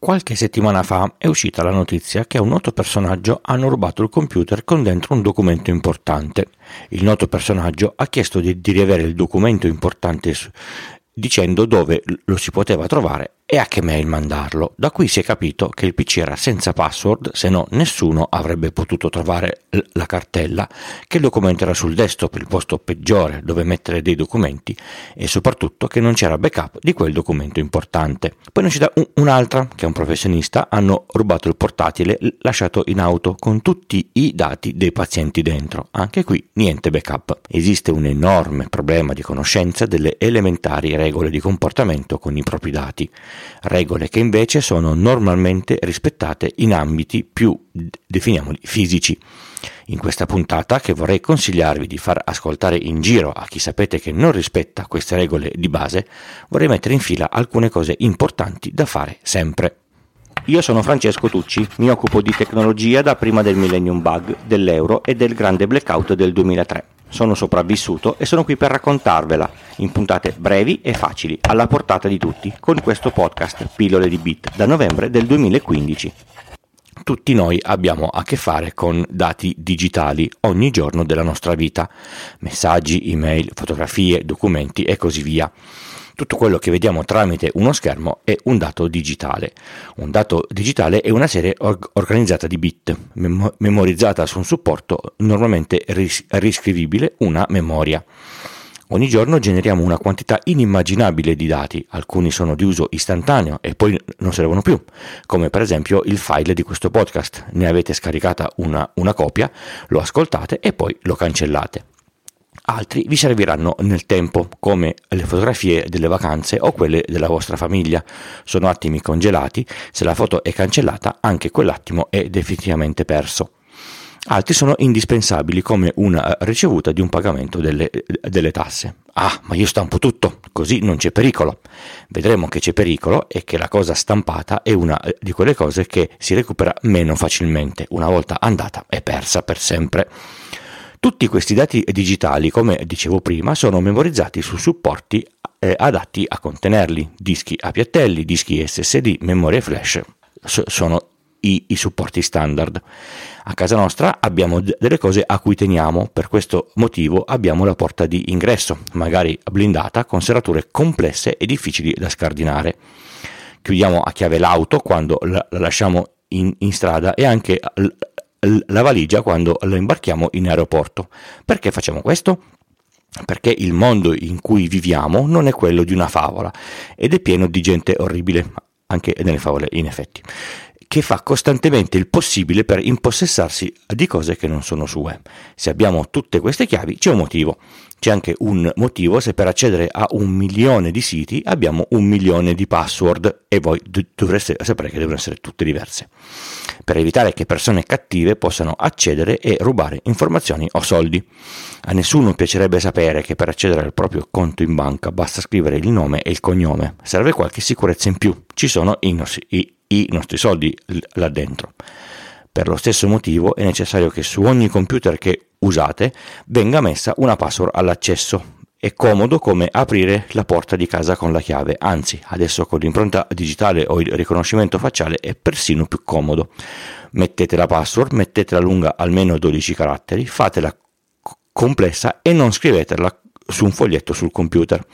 Qualche settimana fa è uscita la notizia che a un noto personaggio hanno rubato il computer con dentro un documento importante. Il noto personaggio ha chiesto di, di riavere il documento importante dicendo dove lo si poteva trovare e a che mail mandarlo. Da qui si è capito che il PC era senza password, se no nessuno avrebbe potuto trovare la cartella, che il documento era sul desktop, il posto peggiore dove mettere dei documenti e soprattutto che non c'era backup di quel documento importante. Poi ne cita un'altra, che è un professionista, hanno rubato il portatile lasciato in auto con tutti i dati dei pazienti dentro. Anche qui niente backup. Esiste un enorme problema di conoscenza delle elementari regole di comportamento con i propri dati regole che invece sono normalmente rispettate in ambiti più, definiamoli, fisici. In questa puntata, che vorrei consigliarvi di far ascoltare in giro a chi sapete che non rispetta queste regole di base, vorrei mettere in fila alcune cose importanti da fare sempre. Io sono Francesco Tucci, mi occupo di tecnologia da prima del Millennium Bug, dell'euro e del grande blackout del 2003 sono sopravvissuto e sono qui per raccontarvela in puntate brevi e facili, alla portata di tutti, con questo podcast Pillole di Bit da novembre del 2015. Tutti noi abbiamo a che fare con dati digitali ogni giorno della nostra vita, messaggi, email, fotografie, documenti e così via. Tutto quello che vediamo tramite uno schermo è un dato digitale. Un dato digitale è una serie org- organizzata di bit, mem- memorizzata su un supporto normalmente ris- riscrivibile, una memoria. Ogni giorno generiamo una quantità inimmaginabile di dati, alcuni sono di uso istantaneo e poi non servono più, come per esempio il file di questo podcast. Ne avete scaricata una, una copia, lo ascoltate e poi lo cancellate altri vi serviranno nel tempo, come le fotografie delle vacanze o quelle della vostra famiglia. Sono attimi congelati, se la foto è cancellata anche quell'attimo è definitivamente perso. Altri sono indispensabili come una ricevuta di un pagamento delle, delle tasse. Ah, ma io stampo tutto, così non c'è pericolo. Vedremo che c'è pericolo e che la cosa stampata è una di quelle cose che si recupera meno facilmente. Una volta andata è persa per sempre. Tutti questi dati digitali, come dicevo prima, sono memorizzati su supporti eh, adatti a contenerli, dischi a piattelli, dischi SSD, memorie flash, so, sono i, i, supporti standard. A casa nostra abbiamo d- delle cose a cui teniamo, per questo motivo abbiamo la porta di ingresso, magari blindata, con serrature complesse e difficili da scardinare. Chiudiamo a chiave l'auto quando la, la lasciamo in, in strada e anche la valigia quando la imbarchiamo in aeroporto. Perché facciamo questo? Perché il mondo in cui viviamo non è quello di una favola ed è pieno di gente orribile, anche nelle favole in effetti che fa costantemente il possibile per impossessarsi di cose che non sono sue. Se abbiamo tutte queste chiavi c'è un motivo. C'è anche un motivo se per accedere a un milione di siti abbiamo un milione di password e voi dovreste sapere che devono essere tutte diverse. Per evitare che persone cattive possano accedere e rubare informazioni o soldi. A nessuno piacerebbe sapere che per accedere al proprio conto in banca basta scrivere il nome e il cognome. Serve qualche sicurezza in più. Ci sono i, i i nostri soldi là dentro. Per lo stesso motivo è necessario che su ogni computer che usate venga messa una password all'accesso. È comodo come aprire la porta di casa con la chiave, anzi adesso con l'impronta digitale o il riconoscimento facciale è persino più comodo. Mettete la password, mettetela lunga almeno 12 caratteri, fatela complessa e non scrivetela su un foglietto sul computer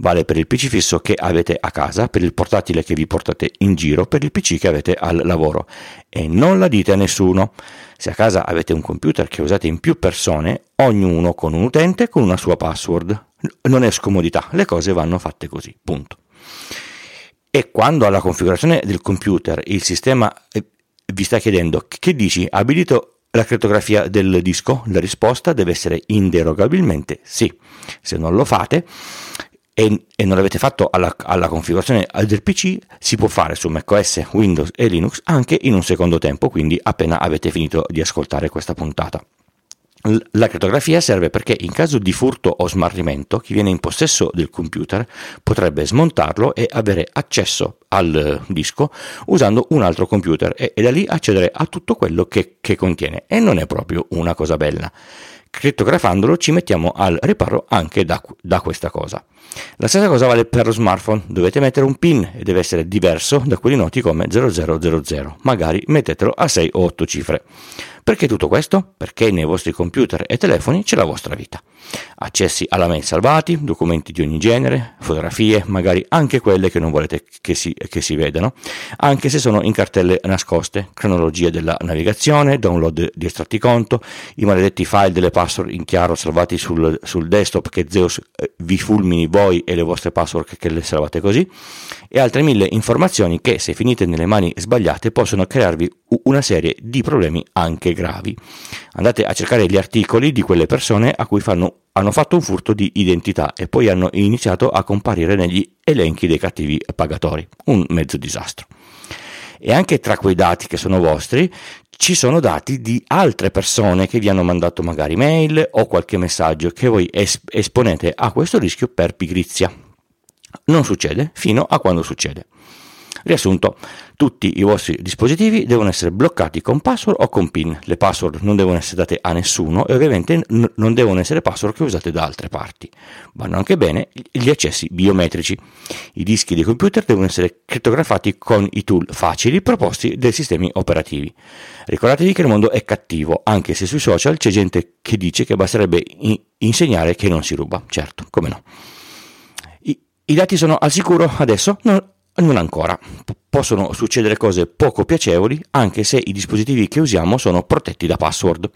vale per il PC fisso che avete a casa, per il portatile che vi portate in giro, per il PC che avete al lavoro e non la dite a nessuno. Se a casa avete un computer che usate in più persone, ognuno con un utente con una sua password. Non è scomodità, le cose vanno fatte così, punto. E quando alla configurazione del computer il sistema eh, vi sta chiedendo che dici abilito la crittografia del disco, la risposta deve essere inderogabilmente sì. Se non lo fate, e, e non l'avete fatto alla, alla, configurazione del PC, si può fare su macOS, Windows e Linux anche in un secondo tempo, quindi appena avete finito di ascoltare questa puntata. La crittografia serve perché in caso di furto o smarrimento chi viene in possesso del computer potrebbe smontarlo e avere accesso al disco usando un altro computer e, e da lì accedere a tutto quello che, che contiene e non è proprio una cosa bella. Crittografandolo ci mettiamo al riparo anche da, da, questa cosa. La stessa cosa vale per lo smartphone, dovete mettere un PIN e deve essere diverso da quelli noti come 0000, magari mettetelo a 6 o 8 cifre. Perché tutto questo? Perché nei vostri computer e telefoni c'è la vostra vita. Accessi alla mail salvati, documenti di ogni genere, fotografie, magari anche quelle che non volete che si, che si vedano, anche se sono in cartelle nascoste, cronologia della navigazione, download di estratti conto, i maledetti file delle password in chiaro salvati sul, sul desktop che Zeus eh, vi fulmini voi e le vostre password che, le salvate così, e altre mille informazioni che se finite nelle mani sbagliate possono crearvi una serie di problemi anche gravi. Andate a cercare gli articoli di quelle persone a cui fanno, hanno fatto un furto di identità e poi hanno iniziato a comparire negli elenchi dei cattivi pagatori. Un mezzo disastro. E anche tra quei dati che sono vostri ci sono dati di altre persone che vi hanno mandato magari mail o qualche messaggio che voi esponete a questo rischio per pigrizia. Non succede fino a quando succede. Riassunto, tutti i vostri dispositivi devono essere bloccati con password o con PIN. Le password non devono essere date a nessuno e ovviamente n- non devono essere password che usate da altre parti. Vanno anche bene gli accessi biometrici. I dischi dei computer devono essere crittografati con i tool facili proposti dai sistemi operativi. Ricordatevi che il mondo è cattivo, anche se sui social c'è gente che dice che basterebbe in- insegnare che non si ruba. Certo, come no. I, i dati sono al sicuro adesso? No, non ancora. P- possono succedere cose poco piacevoli anche se i dispositivi che usiamo sono protetti da password.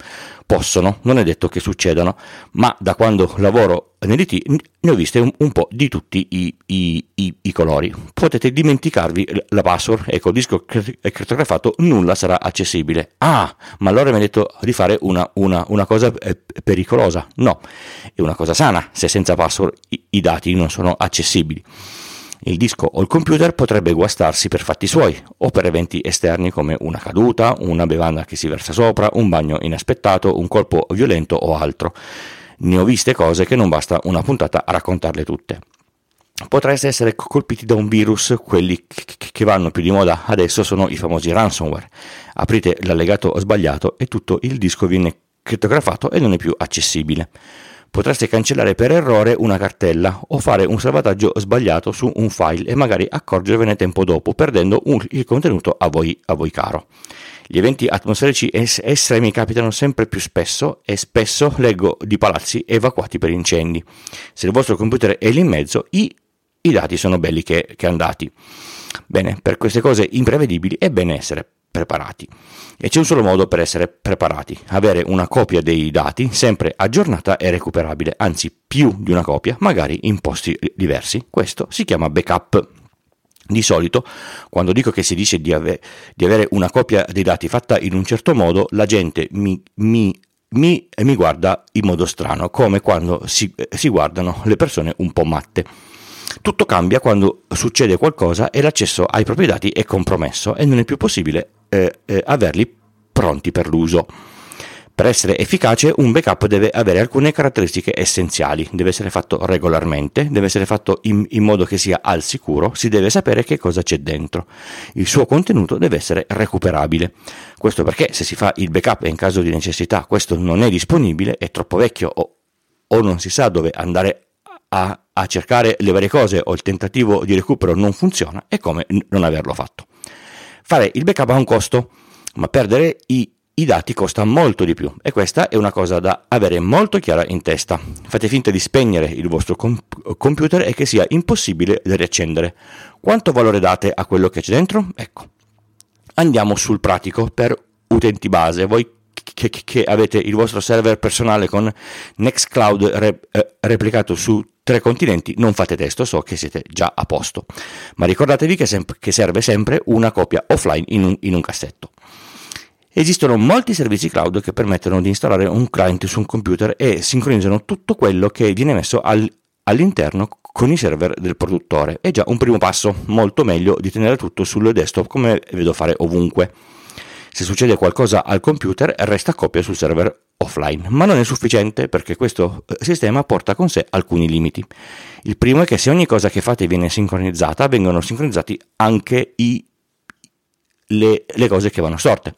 Possono, non è detto che succedano, ma da quando lavoro nell'IT ne ho viste un, un po' di tutti i, i, i, i, colori. Potete dimenticarvi la password e col disco crittografato nulla sarà accessibile. Ah, ma allora mi ha detto di fare una, una, una cosa eh, pericolosa. No, è una cosa sana se senza password i dati non sono accessibili. Il disco o il computer potrebbe guastarsi per fatti suoi o per eventi esterni come una caduta, una bevanda che si versa sopra, un bagno inaspettato, un colpo violento o altro. Ne ho viste cose che non basta una puntata a raccontarle tutte. Potreste essere colpiti da un virus, quelli che vanno più di moda adesso sono i famosi ransomware. Aprite l'allegato sbagliato e tutto il disco viene crittografato e non è più accessibile potreste cancellare per errore una cartella o fare un salvataggio sbagliato su un file e magari accorgervene tempo dopo, perdendo un, il contenuto a voi, a voi caro. Gli eventi atmosferici es- estremi capitano sempre più spesso e spesso leggo di palazzi evacuati per incendi. Se il vostro computer è lì in mezzo, i, i dati sono belli che, che andati. Bene, per queste cose imprevedibili è bene essere preparati. E c'è un solo modo per essere preparati, avere una copia dei dati sempre aggiornata e recuperabile, anzi più di una copia, magari in posti diversi. Questo si chiama backup. Di solito, quando dico che si dice di, ave- di avere una copia dei dati fatta in un certo modo, la gente mi, mi mi, mi, guarda in modo strano, come quando si, si, guardano le persone un po' matte. Tutto cambia quando succede qualcosa e l'accesso ai propri dati è compromesso e non è più possibile eh, eh, averli pronti per l'uso. Per essere efficace un backup deve avere alcune caratteristiche essenziali, deve essere fatto regolarmente, deve essere fatto in, in, modo che sia al sicuro, si deve sapere che cosa c'è dentro. Il suo contenuto deve essere recuperabile. Questo perché se si fa il backup e in caso di necessità questo non è disponibile, è troppo vecchio o, o non si sa dove andare a, a cercare le varie cose o il tentativo di recupero non funziona, è come non averlo fatto. Fare il backup ha un costo, ma perdere i, i dati costa molto di più e questa è una cosa da avere molto chiara in testa. Fate finta di spegnere il vostro comp- computer e che sia impossibile da riaccendere. Quanto valore date a quello che c'è dentro? Ecco. Andiamo sul pratico per utenti base. Voi che, che, avete il vostro server personale con Nextcloud re, eh, replicato su tre continenti, non fate testo, so che siete già a posto. Ma ricordatevi che, sem- che serve sempre una copia offline in un, in un cassetto. Esistono molti servizi cloud che permettono di installare un client su un computer e sincronizzano tutto quello che viene messo al, all'interno con i server del produttore. È già un primo passo, molto meglio di tenere tutto sul desktop come vedo fare ovunque. Se succede qualcosa al computer resta copia sul server offline, ma non è sufficiente perché questo eh, sistema porta con sé alcuni limiti. Il primo è che se ogni cosa che fate viene sincronizzata, vengono sincronizzati anche i, le, le cose che vanno storte.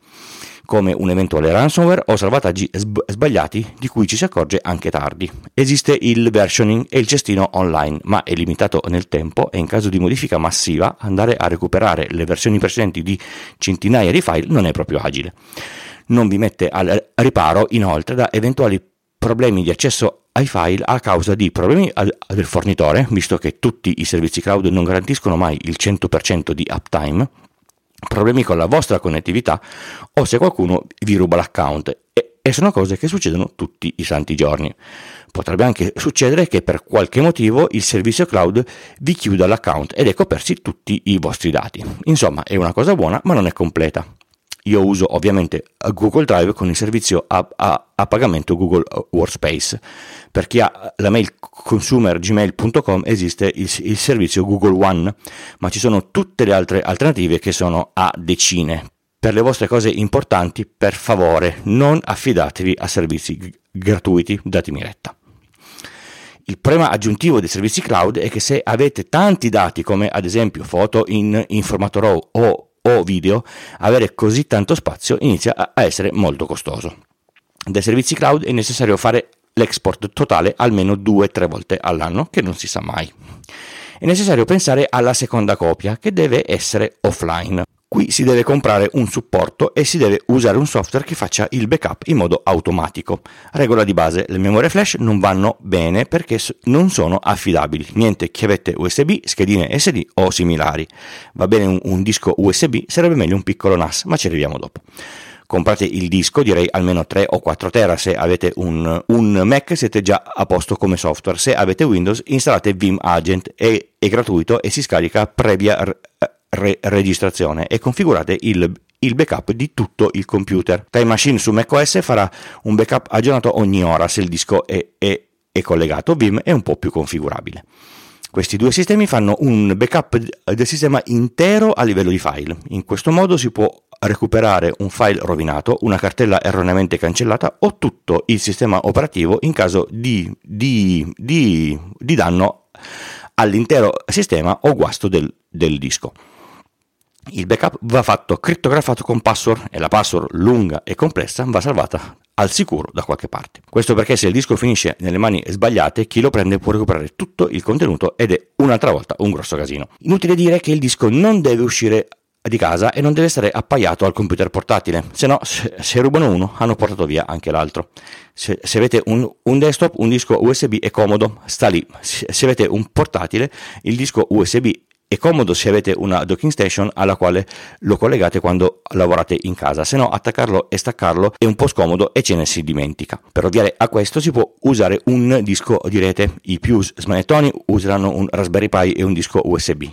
come un eventuale ransomware o salvataggi sbagliati di cui ci si accorge anche tardi. Esiste il versioning e il cestino online, ma è limitato nel tempo e in caso di modifica massiva andare a recuperare le versioni precedenti di centinaia di file non è proprio agile. Non vi mette al riparo inoltre da eventuali problemi di accesso ai file a causa di problemi del fornitore, visto che tutti i servizi cloud non garantiscono mai il 100% di uptime, problemi con la vostra connettività o se qualcuno vi ruba l'account e, sono cose che succedono tutti i santi giorni. Potrebbe anche succedere che per qualche motivo il servizio cloud vi chiuda l'account ed ecco persi tutti i vostri dati. Insomma, è una cosa buona, ma non è completa. Io uso ovviamente Google Drive con il servizio a, a, a pagamento Google Workspace. Per chi ha la mail consumergmail.com esiste il, il, servizio Google One, ma ci sono tutte le altre alternative che sono a decine. Per le vostre cose importanti, per favore, non affidatevi a servizi g- gratuiti, datemi retta. Il problema aggiuntivo dei servizi cloud è che se avete tanti dati come ad esempio foto in, in formato RAW o o video, avere così tanto spazio inizia a essere molto costoso. Dai servizi cloud è necessario fare l'export totale almeno 2-3 volte all'anno, che non si sa mai. È necessario pensare alla seconda copia, che deve essere offline. Qui si deve comprare un supporto e si deve usare un software che faccia il backup in modo automatico. Regola di base, le memorie flash non vanno bene perché non sono affidabili. Niente chiavette USB, schedine SD o similari. Va bene un, un disco USB, sarebbe meglio un piccolo NAS, ma ci arriviamo dopo comprate il disco, direi almeno 3 o 4 tera, se avete un, un, Mac siete già a posto come software, se avete Windows installate Vim Agent, è, è gratuito e si scarica previa re- registrazione e configurate il, il backup di tutto il computer. Time Machine su macOS farà un backup aggiornato ogni ora se il disco è, è, è collegato, Vim è un po' più configurabile. Questi due sistemi fanno un backup del sistema intero a livello di file. In questo modo si può recuperare un file rovinato, una cartella erroneamente cancellata o tutto il sistema operativo in caso di, di, di, di danno all'intero sistema o guasto del, del disco. Il backup va fatto crittografato con password e la password lunga e complessa va salvata al sicuro da qualche parte. Questo perché se il disco finisce nelle mani sbagliate, chi lo prende può recuperare tutto il contenuto ed è un'altra volta un grosso casino. Inutile dire che il disco non deve uscire di casa e non deve essere appaiato al computer portatile, se no se, se rubano uno hanno portato via anche l'altro. Se, se avete un, un, desktop, un disco USB è comodo, sta lì. Se, se avete un portatile, il disco USB è comodo se avete una docking station alla quale lo collegate quando lavorate in casa, se no attaccarlo e staccarlo è un po' scomodo e ce ne si dimentica. Per ovviare a questo si può usare un disco di rete, i più smanettoni useranno un Raspberry Pi e un disco USB.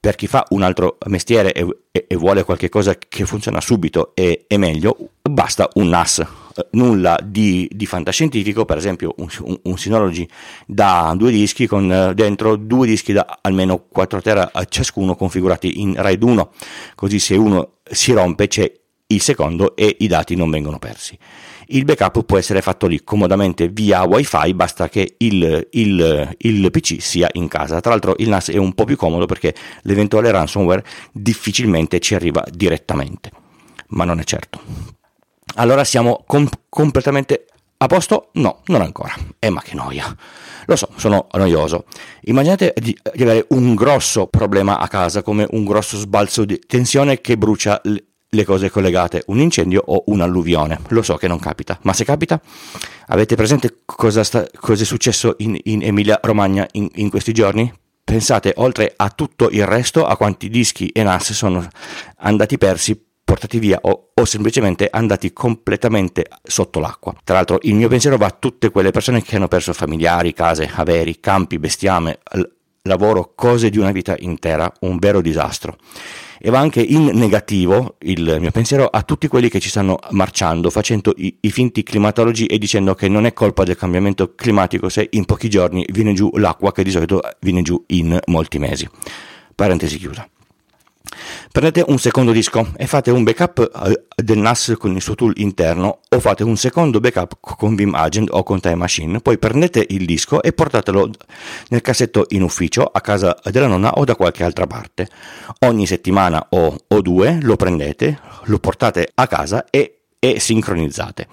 Per chi fa un altro mestiere e, e, e vuole qualcosa che funziona subito e, e meglio, basta un NAS nulla di, di, fantascientifico, per esempio un, un, un, Synology da due dischi con eh, dentro due dischi da almeno 4 tera ciascuno configurati in RAID 1, così se uno si rompe c'è il secondo e i dati non vengono persi. Il backup può essere fatto lì comodamente via wifi, basta che il, il, il PC sia in casa. Tra l'altro il NAS è un po' più comodo perché l'eventuale ransomware difficilmente ci arriva direttamente, ma non è certo. Allora siamo com- completamente a posto? No, non ancora. Eh ma che noia. Lo so, sono noioso. Immaginate di, di, avere un grosso problema a casa, come un grosso sbalzo di tensione che brucia le, le cose collegate, un incendio o un'alluvione. Lo so che non capita, ma se capita, avete presente cosa, sta, cosa è successo in, in Emilia Romagna in, in questi giorni? Pensate oltre a tutto il resto a quanti dischi e NAS sono andati persi portati via o, o, semplicemente andati completamente sotto l'acqua. Tra l'altro il mio pensiero va a tutte quelle persone che hanno perso familiari, case, averi, campi, bestiame, l- lavoro, cose di una vita intera, un vero disastro. E va anche in negativo il mio pensiero a tutti quelli che ci stanno marciando, facendo i, i finti climatologi e dicendo che non è colpa del cambiamento climatico se in pochi giorni viene giù l'acqua che di solito viene giù in molti mesi. Parentesi chiusa. Prendete un secondo disco e fate un backup eh, del NAS con il suo tool interno o fate un secondo backup con Vim Agent o con Time Machine, poi prendete il disco e portatelo nel cassetto in ufficio, a casa della nonna o da qualche altra parte. Ogni settimana o, o due lo prendete, lo portate a casa e e sincronizzate.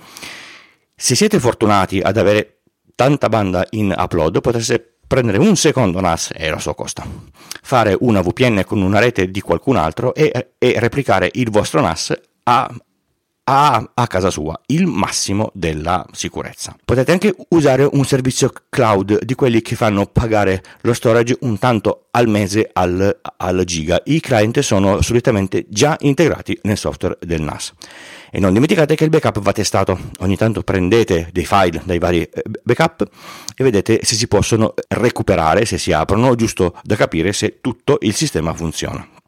Se siete fortunati ad avere tanta banda in upload, potreste prendere un secondo NAS e lo so costa, fare una VPN con una rete di qualcun altro e, e replicare il vostro NAS a, a, a, casa sua il massimo della sicurezza. Potete anche usare un servizio cloud di quelli che fanno pagare lo storage un tanto al mese al, al giga. I client sono solitamente già integrati nel software del NAS. E non dimenticate che il backup va testato. Ogni tanto prendete dei file dai vari eh, backup e vedete se si possono recuperare, se si aprono, giusto da capire se tutto il sistema funziona.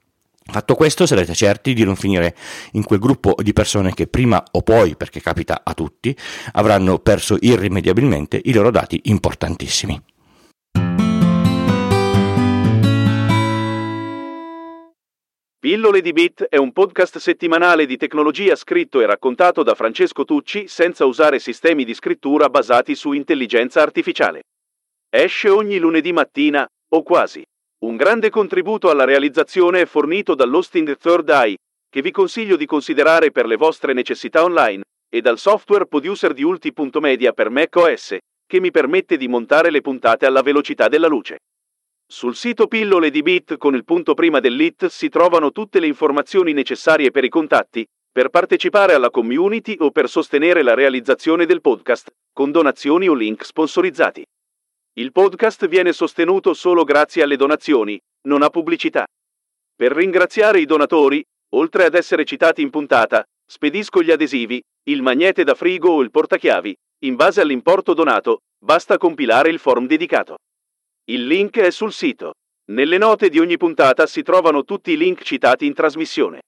Fatto questo, sarete certi di non finire in quel gruppo di persone che prima o poi, perché capita a tutti, avranno perso irrimediabilmente i loro dati importantissimi. Pillole di Bit è un podcast settimanale di tecnologia scritto e raccontato da Francesco Tucci senza usare sistemi di scrittura basati su intelligenza artificiale. Esce ogni lunedì mattina, o quasi. Un grande contributo alla realizzazione è fornito dall'hosting Third Eye, che vi consiglio di considerare per le vostre necessità online, e dal software producer di Ulti.media per macOS, che mi permette di montare le puntate alla velocità della luce. Sul sito Pillole di Bit con il punto prima dell'IT si trovano tutte le informazioni necessarie per i contatti, per partecipare alla community o per sostenere la realizzazione del podcast, con donazioni o link sponsorizzati. Il podcast viene sostenuto solo grazie alle donazioni, non a pubblicità. Per ringraziare i donatori, oltre ad essere citati in puntata, spedisco gli adesivi, il magnete da frigo o il portachiavi. In base all'importo donato, basta compilare il form dedicato. Il link è sul sito. Nelle note di ogni puntata si trovano tutti i link citati in trasmissione.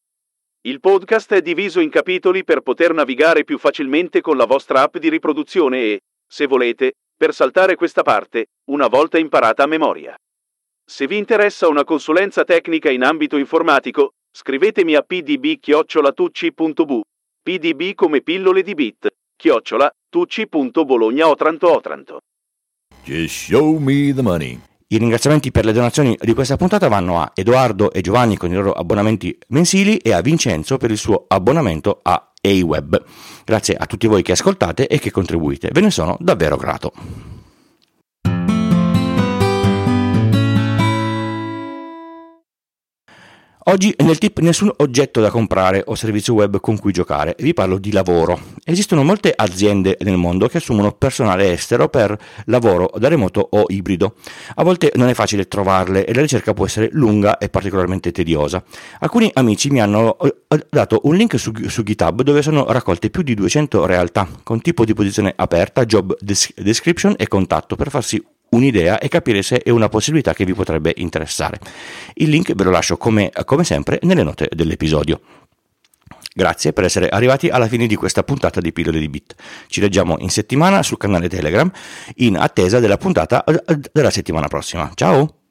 Il podcast è diviso in capitoli per poter navigare più facilmente con la vostra app di riproduzione e, se volete, per saltare questa parte, una volta imparata a memoria. Se vi interessa una consulenza tecnica in ambito informatico, scrivetemi a pdb-tucci.bu, pdb come pillole di bit, chiocciola, tucci.bologna otranto otranto. Just show me the money. I ringraziamenti per le donazioni di questa puntata vanno a Edoardo e Giovanni con i loro abbonamenti mensili e a Vincenzo per il suo abbonamento a AWeb. Grazie a tutti voi che ascoltate e che contribuite, ve ne sono davvero grato. Oggi nel tip nessun oggetto da comprare o servizio web con cui giocare, vi parlo di lavoro. Esistono molte aziende nel mondo che assumono personale estero per lavoro da remoto o ibrido. A volte non è facile trovarle e la ricerca può essere lunga e particolarmente tediosa. Alcuni amici mi hanno eh, dato un link su, su GitHub dove sono raccolte più di 200 realtà con tipo di posizione aperta, job description e contatto per farsi un'idea e capire se è una possibilità che vi potrebbe interessare. Il link ve lo lascio come, come sempre nelle note dell'episodio. Grazie per essere arrivati alla fine di questa puntata di Pillole di Bit. Ci leggiamo in settimana sul canale Telegram in attesa della puntata della settimana prossima. Ciao!